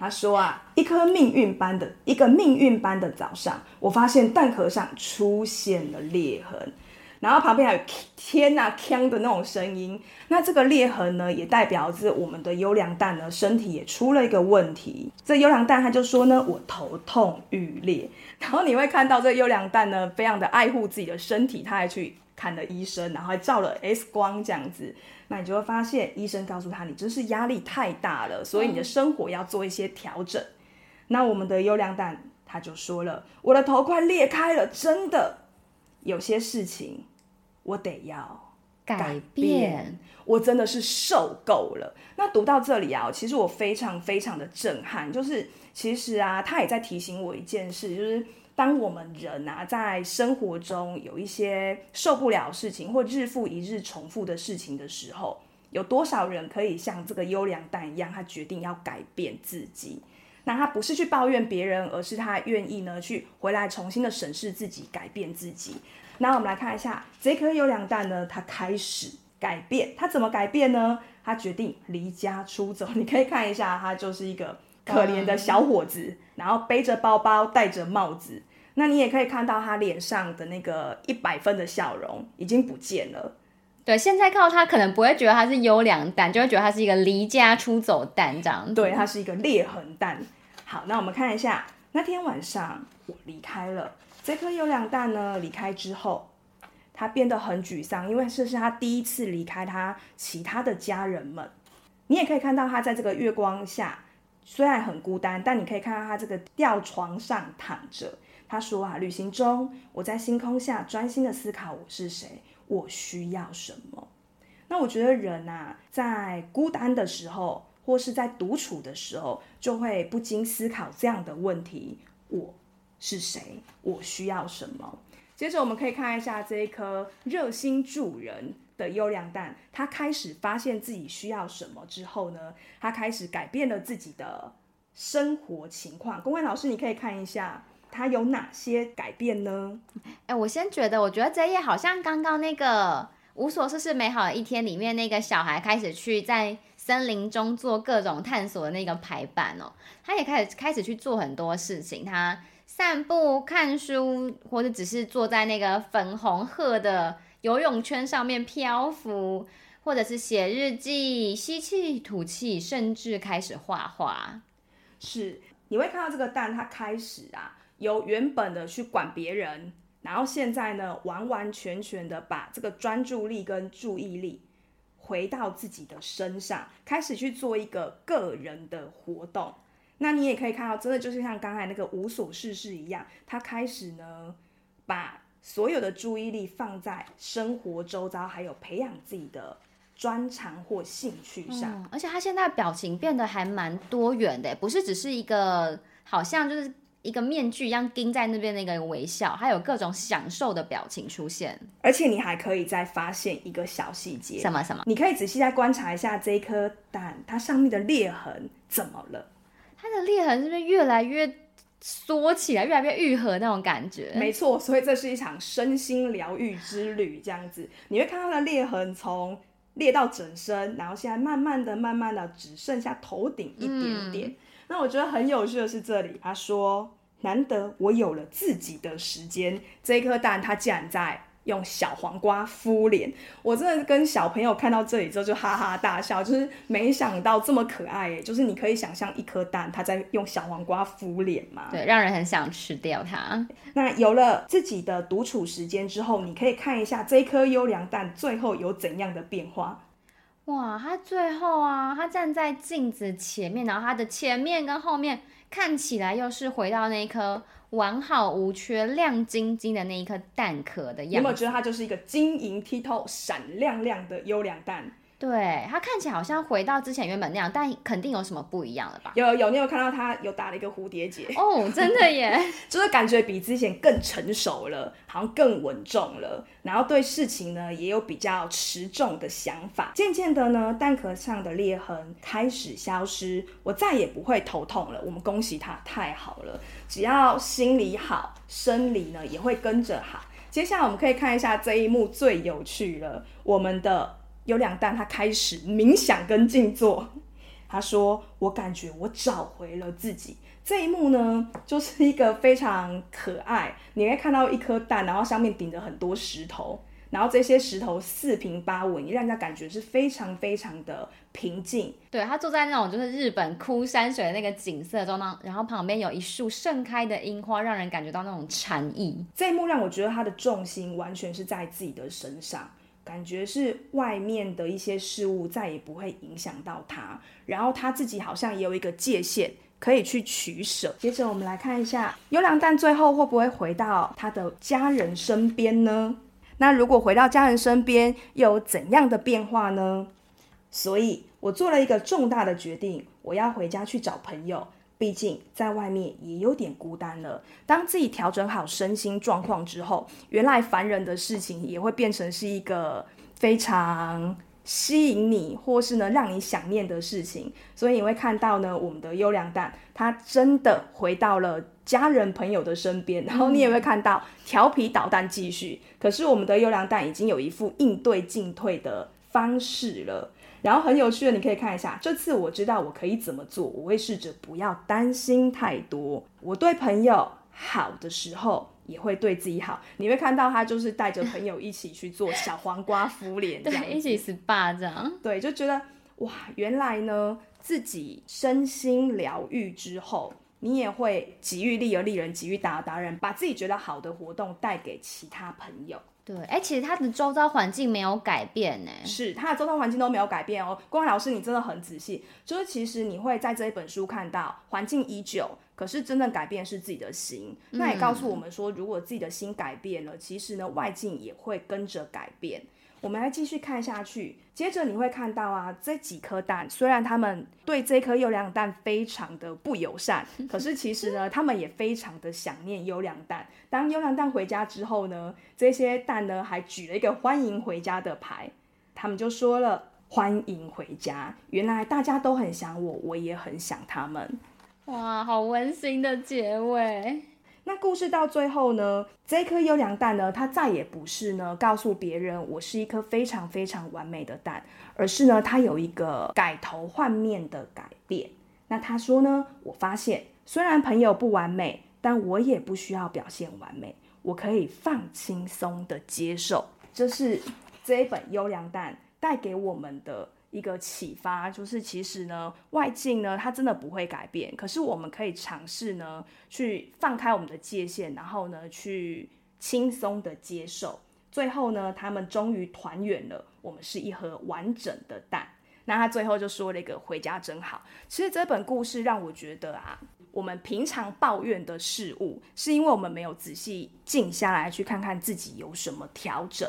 他说啊，一颗命运般的一个命运般的早上，我发现蛋壳上出现了裂痕。然后旁边还有天呐锵的那种声音，那这个裂痕呢，也代表着我们的优良蛋呢，身体也出了一个问题。这优良蛋他就说呢，我头痛欲裂。然后你会看到这优良蛋呢，非常的爱护自己的身体，他还去看了医生，然后还照了 X 光这样子。那你就会发现，医生告诉他，你真是压力太大了，所以你的生活要做一些调整。嗯、那我们的优良蛋他就说了，我的头快裂开了，真的有些事情。我得要改变，我真的是受够了。那读到这里啊，其实我非常非常的震撼。就是其实啊，他也在提醒我一件事，就是当我们人啊在生活中有一些受不了事情，或日复一日重复的事情的时候，有多少人可以像这个优良蛋一样，他决定要改变自己？那他不是去抱怨别人，而是他愿意呢去回来重新的审视自己，改变自己。那我们来看一下这颗优良蛋呢，他开始改变，他怎么改变呢？他决定离家出走。你可以看一下，他就是一个可怜的小伙子，嗯、然后背着包包，戴着帽子。那你也可以看到他脸上的那个一百分的笑容已经不见了。对，现在看到他可能不会觉得他是优良蛋，就会觉得他是一个离家出走蛋这样子。对，他是一个裂痕蛋。好，那我们看一下那天晚上我离开了这颗优良蛋呢。离开之后，他变得很沮丧，因为这是他第一次离开他其他的家人们。你也可以看到他在这个月光下，虽然很孤单，但你可以看到他这个吊床上躺着。他说啊，旅行中我在星空下专心的思考我是谁，我需要什么。那我觉得人啊，在孤单的时候。或是在独处的时候，就会不禁思考这样的问题：我是谁？我需要什么？接着，我们可以看一下这一颗热心助人的优良蛋，他开始发现自己需要什么之后呢，他开始改变了自己的生活情况。公文老师，你可以看一下他有哪些改变呢？哎，我先觉得，我觉得这页好像刚刚那个无所事事美好的一天里面那个小孩开始去在。森林中做各种探索的那个排版哦，他也开始开始去做很多事情。他散步、看书，或者只是坐在那个粉红褐的游泳圈上面漂浮，或者是写日记、吸气、吐气，甚至开始画画。是，你会看到这个蛋，它开始啊，由原本的去管别人，然后现在呢，完完全全的把这个专注力跟注意力。回到自己的身上，开始去做一个个人的活动。那你也可以看到，真的就是像刚才那个无所事事一样，他开始呢，把所有的注意力放在生活周遭，还有培养自己的专长或兴趣上。嗯，而且他现在表情变得还蛮多元的，不是只是一个，好像就是。一个面具一样盯在那边那个微笑，还有各种享受的表情出现。而且你还可以再发现一个小细节，什么什么？你可以仔细再观察一下这一颗蛋，它上面的裂痕怎么了？它的裂痕是不是越来越缩起来，越来越愈合那种感觉？没错，所以这是一场身心疗愈之旅。这样子，你会看到它的裂痕从裂到整身，然后现在慢慢的、慢慢的只剩下头顶一点点。嗯那我觉得很有趣的是这里，他说：“难得我有了自己的时间。”这一颗蛋，它竟然在用小黄瓜敷脸。我真的是跟小朋友看到这里之后就哈哈大笑，就是没想到这么可爱耶！就是你可以想象一颗蛋，它在用小黄瓜敷脸嘛？对，让人很想吃掉它。那有了自己的独处时间之后，你可以看一下这一颗优良蛋最后有怎样的变化。哇，他最后啊，他站在镜子前面，然后他的前面跟后面看起来又是回到那一颗完好无缺、亮晶晶的那一颗蛋壳的样子。有没有觉得它就是一个晶莹剔透、闪亮亮的优良蛋？对，他看起来好像回到之前原本那样，但肯定有什么不一样了吧？有有，你有看到他有打了一个蝴蝶结哦，真的耶，*laughs* 就是感觉比之前更成熟了，好像更稳重了，然后对事情呢也有比较持重的想法。渐渐的呢，蛋壳上的裂痕开始消失，我再也不会头痛了。我们恭喜他，太好了！只要心理好，生理呢也会跟着好。接下来我们可以看一下这一幕最有趣了，我们的。优良蛋，他开始冥想跟静坐。他说：“我感觉我找回了自己。”这一幕呢，就是一个非常可爱。你会看到一颗蛋，然后上面顶着很多石头，然后这些石头四平八稳，让人家感觉是非常非常的平静。对，他坐在那种就是日本枯山水的那个景色中呢，然后旁边有一束盛开的樱花，让人感觉到那种禅意。这一幕让我觉得他的重心完全是在自己的身上。感觉是外面的一些事物再也不会影响到他，然后他自己好像也有一个界限可以去取舍。接着我们来看一下优良蛋最后会不会回到他的家人身边呢？那如果回到家人身边，又有怎样的变化呢？所以我做了一个重大的决定，我要回家去找朋友。毕竟在外面也有点孤单了。当自己调整好身心状况之后，原来烦人的事情也会变成是一个非常吸引你，或是呢让你想念的事情。所以你会看到呢，我们的优良蛋它真的回到了家人朋友的身边，然后你也会看到调皮捣蛋继续。可是我们的优良蛋已经有一副应对进退的方式了。然后很有趣的，你可以看一下，这次我知道我可以怎么做，我会试着不要担心太多。我对朋友好的时候，也会对自己好。你会看到他就是带着朋友一起去做小黄瓜敷脸，对，一起 SPA 这样。对，就觉得哇，原来呢，自己身心疗愈之后，你也会己欲立而利人，己欲达而达人，把自己觉得好的活动带给其他朋友。对，哎，其实他的周遭环境没有改变呢，是他的周遭环境都没有改变哦。光老师，你真的很仔细，就是其实你会在这一本书看到环境依旧，可是真正改变是自己的心。那也告诉我们说，如果自己的心改变了，其实呢，外境也会跟着改变。我们来继续看下去，接着你会看到啊，这几颗蛋虽然他们对这颗优良蛋非常的不友善，*laughs* 可是其实呢，他们也非常的想念优良蛋。当优良蛋回家之后呢，这些蛋呢还举了一个欢迎回家的牌，他们就说了欢迎回家。原来大家都很想我，我也很想他们。哇，好温馨的结尾。那故事到最后呢，这颗优良蛋呢，它再也不是呢告诉别人我是一颗非常非常完美的蛋，而是呢，它有一个改头换面的改变。那他说呢，我发现虽然朋友不完美，但我也不需要表现完美，我可以放轻松的接受。这是这一本优良蛋带给我们的。一个启发就是，其实呢，外境呢，它真的不会改变。可是我们可以尝试呢，去放开我们的界限，然后呢，去轻松的接受。最后呢，他们终于团圆了。我们是一盒完整的蛋。那他最后就说了一个“回家真好”。其实这本故事让我觉得啊，我们平常抱怨的事物，是因为我们没有仔细静下来去看看自己有什么调整。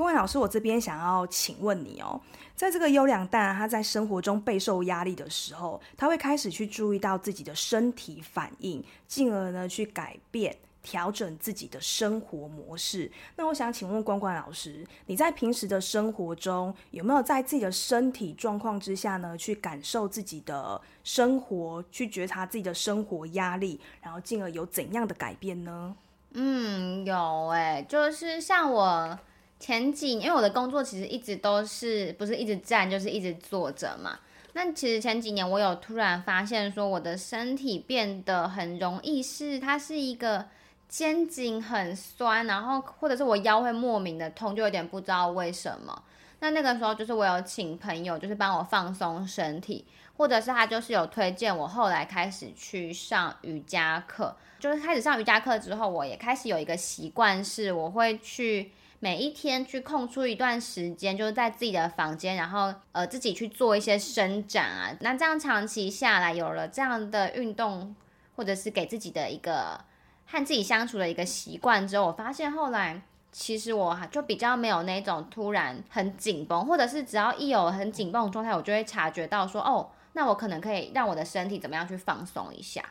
公文老师，我这边想要请问你哦，在这个优良蛋，他在生活中备受压力的时候，他会开始去注意到自己的身体反应，进而呢去改变、调整自己的生活模式。那我想请问关关老师，你在平时的生活中有没有在自己的身体状况之下呢，去感受自己的生活，去觉察自己的生活压力，然后进而有怎样的改变呢？嗯，有哎，就是像我。前几，因为我的工作其实一直都是不是一直站，就是一直坐着嘛。那其实前几年我有突然发现说，我的身体变得很容易是它是一个肩颈很酸，然后或者是我腰会莫名的痛，就有点不知道为什么。那那个时候就是我有请朋友，就是帮我放松身体，或者是他就是有推荐我后来开始去上瑜伽课。就是开始上瑜伽课之后，我也开始有一个习惯，是我会去。每一天去空出一段时间，就是在自己的房间，然后呃自己去做一些伸展啊。那这样长期下来，有了这样的运动，或者是给自己的一个和自己相处的一个习惯之后，我发现后来其实我就比较没有那种突然很紧绷，或者是只要一有很紧绷的状态，我就会察觉到说，哦，那我可能可以让我的身体怎么样去放松一下。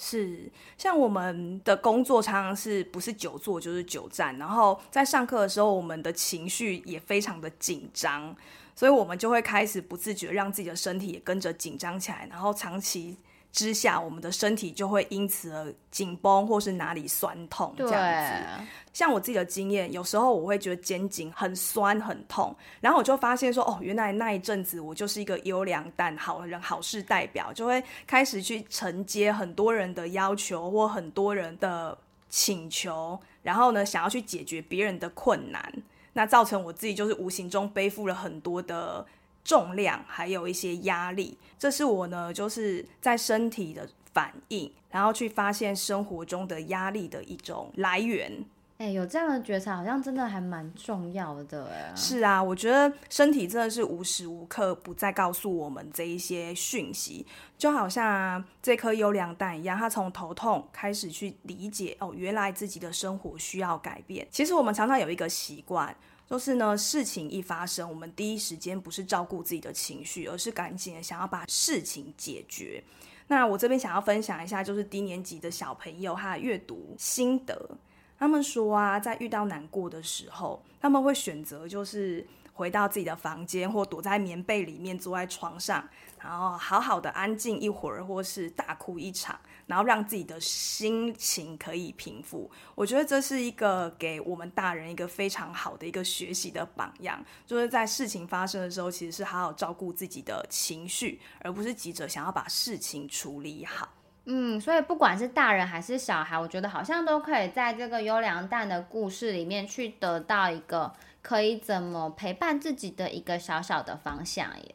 是，像我们的工作常常是不是久坐就是久站，然后在上课的时候，我们的情绪也非常的紧张，所以我们就会开始不自觉让自己的身体也跟着紧张起来，然后长期之下，我们的身体就会因此而紧绷，或是哪里酸痛这样子。像我自己的经验，有时候我会觉得肩颈很酸很痛，然后我就发现说，哦，原来那一阵子我就是一个优良蛋好人好事代表，就会开始去承接很多人的要求或很多人的请求，然后呢，想要去解决别人的困难，那造成我自己就是无形中背负了很多的。重量还有一些压力，这是我呢，就是在身体的反应，然后去发现生活中的压力的一种来源。哎，有这样的觉察，好像真的还蛮重要的哎。是啊，我觉得身体真的是无时无刻不在告诉我们这一些讯息，就好像啊，这颗优良蛋一样，它从头痛开始去理解哦，原来自己的生活需要改变。其实我们常常有一个习惯。就是呢，事情一发生，我们第一时间不是照顾自己的情绪，而是赶紧的想要把事情解决。那我这边想要分享一下，就是低年级的小朋友他的阅读心得。他们说啊，在遇到难过的时候，他们会选择就是回到自己的房间，或躲在棉被里面，坐在床上，然后好好的安静一会儿，或是大哭一场，然后让自己的心情可以平复。我觉得这是一个给我们大人一个非常好的一个学习的榜样，就是在事情发生的时候，其实是好好照顾自己的情绪，而不是急着想要把事情处理好。嗯，所以不管是大人还是小孩，我觉得好像都可以在这个优良蛋的故事里面去得到一个可以怎么陪伴自己的一个小小的方向耶。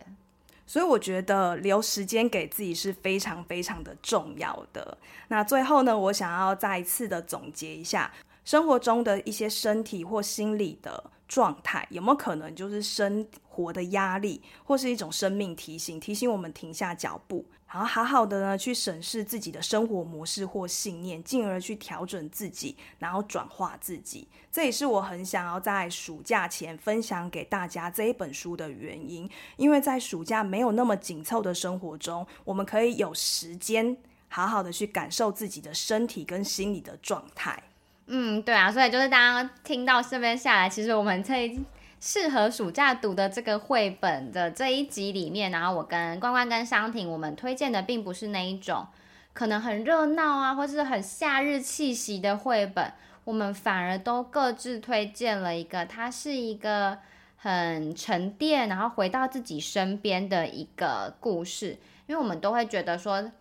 所以我觉得留时间给自己是非常非常的重要的。那最后呢，我想要再一次的总结一下，生活中的一些身体或心理的状态，有没有可能就是生活的压力，或是一种生命提醒，提醒我们停下脚步。然后好好的呢，去审视自己的生活模式或信念，进而去调整自己，然后转化自己。这也是我很想要在暑假前分享给大家这一本书的原因。因为在暑假没有那么紧凑的生活中，我们可以有时间好好的去感受自己的身体跟心理的状态。嗯，对啊，所以就是大家听到这边下来，其实我们这。适合暑假读的这个绘本的这一集里面，然后我跟关关跟商婷，我们推荐的并不是那一种可能很热闹啊，或是很夏日气息的绘本，我们反而都各自推荐了一个，它是一个很沉淀，然后回到自己身边的一个故事，因为我们都会觉得说，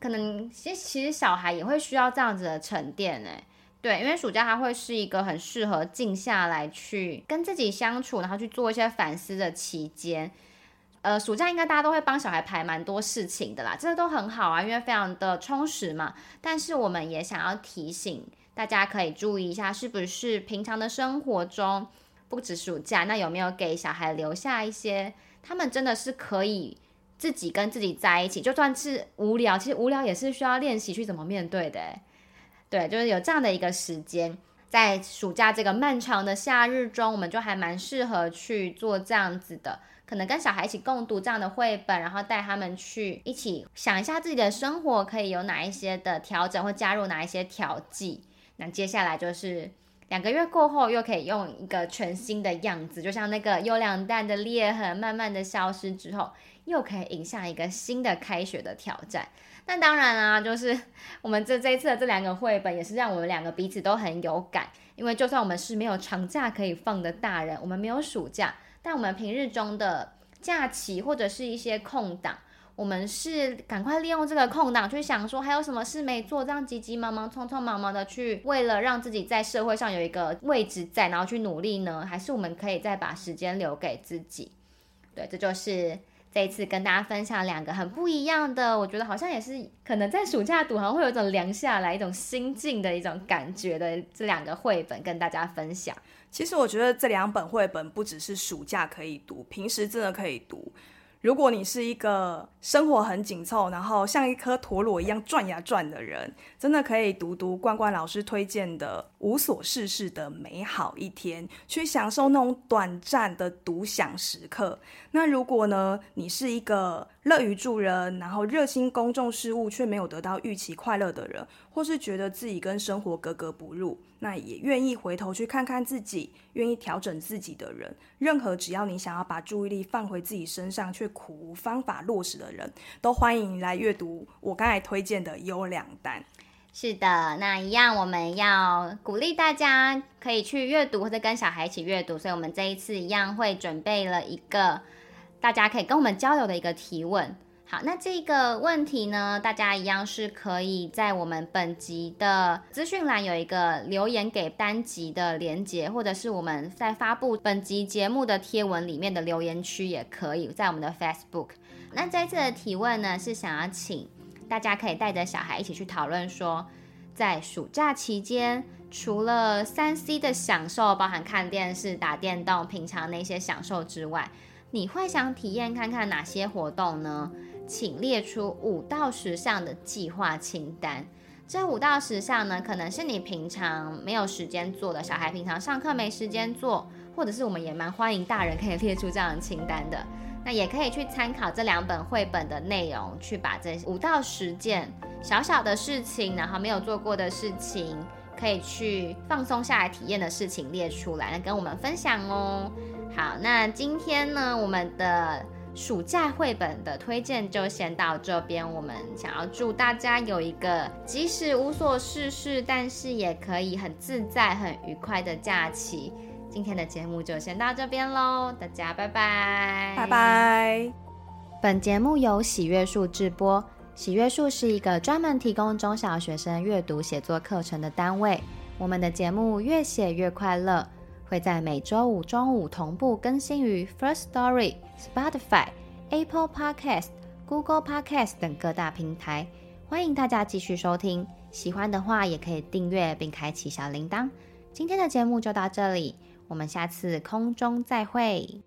可能其实其实小孩也会需要这样子的沉淀呢。对，因为暑假它会是一个很适合静下来去跟自己相处，然后去做一些反思的期间。呃，暑假应该大家都会帮小孩排蛮多事情的啦，这个都很好啊，因为非常的充实嘛。但是我们也想要提醒大家，可以注意一下，是不是平常的生活中，不止暑假，那有没有给小孩留下一些，他们真的是可以自己跟自己在一起，就算是无聊，其实无聊也是需要练习去怎么面对的。对，就是有这样的一个时间，在暑假这个漫长的夏日中，我们就还蛮适合去做这样子的，可能跟小孩一起共读这样的绘本，然后带他们去一起想一下自己的生活可以有哪一些的调整，或加入哪一些调剂。那接下来就是两个月过后，又可以用一个全新的样子，就像那个优良蛋的裂痕慢慢的消失之后，又可以迎向一个新的开学的挑战。那当然啊，就是 *laughs* 我们这这一次的这两个绘本，也是让我们两个彼此都很有感。因为就算我们是没有长假可以放的大人，我们没有暑假，但我们平日中的假期或者是一些空档，我们是赶快利用这个空档去想说还有什么事没做，这样急急忙忙、匆匆忙忙的去为了让自己在社会上有一个位置在，然后去努力呢？还是我们可以再把时间留给自己？对，这就是。这一次跟大家分享两个很不一样的，我觉得好像也是可能在暑假读，好像会有一种凉下来、一种心境的一种感觉的这两个绘本跟大家分享。其实我觉得这两本绘本不只是暑假可以读，平时真的可以读。如果你是一个生活很紧凑，然后像一颗陀螺一样转呀转的人，真的可以读读冠冠老师推荐的《无所事事的美好一天》，去享受那种短暂的独享时刻。那如果呢，你是一个乐于助人，然后热心公众事务却没有得到预期快乐的人，或是觉得自己跟生活格格不入，那也愿意回头去看看自己，愿意调整自己的人，任何只要你想要把注意力放回自己身上却苦无方法落实的人，都欢迎来阅读我刚才推荐的优良单。是的，那一样我们要鼓励大家可以去阅读，或者跟小孩一起阅读，所以我们这一次一样会准备了一个。大家可以跟我们交流的一个提问。好，那这个问题呢，大家一样是可以在我们本集的资讯栏有一个留言给单集的连结，或者是我们在发布本集节目的贴文里面的留言区也可以，在我们的 Facebook。那这次的提问呢，是想要请大家可以带着小孩一起去讨论说，在暑假期间，除了三 C 的享受，包含看电视、打电动、平常那些享受之外，你会想体验看看哪些活动呢？请列出五到十项的计划清单。这五到十项呢，可能是你平常没有时间做的，小孩平常上课没时间做，或者是我们也蛮欢迎大人可以列出这样的清单的。那也可以去参考这两本绘本的内容，去把这五到十件小小的事情，然后没有做过的事情，可以去放松下来体验的事情列出来，来跟我们分享哦。好，那今天呢，我们的暑假绘本的推荐就先到这边。我们想要祝大家有一个即使无所事事，但是也可以很自在、很愉快的假期。今天的节目就先到这边喽，大家拜拜，拜拜。本节目由喜悦树制播，喜悦树是一个专门提供中小学生阅读写作课程的单位。我们的节目越写越快乐，会在每周五中午同步更新于 First Story、Spotify、Apple Podcast、Google Podcast 等各大平台。欢迎大家继续收听，喜欢的话也可以订阅并开启小铃铛。今天的节目就到这里。我们下次空中再会。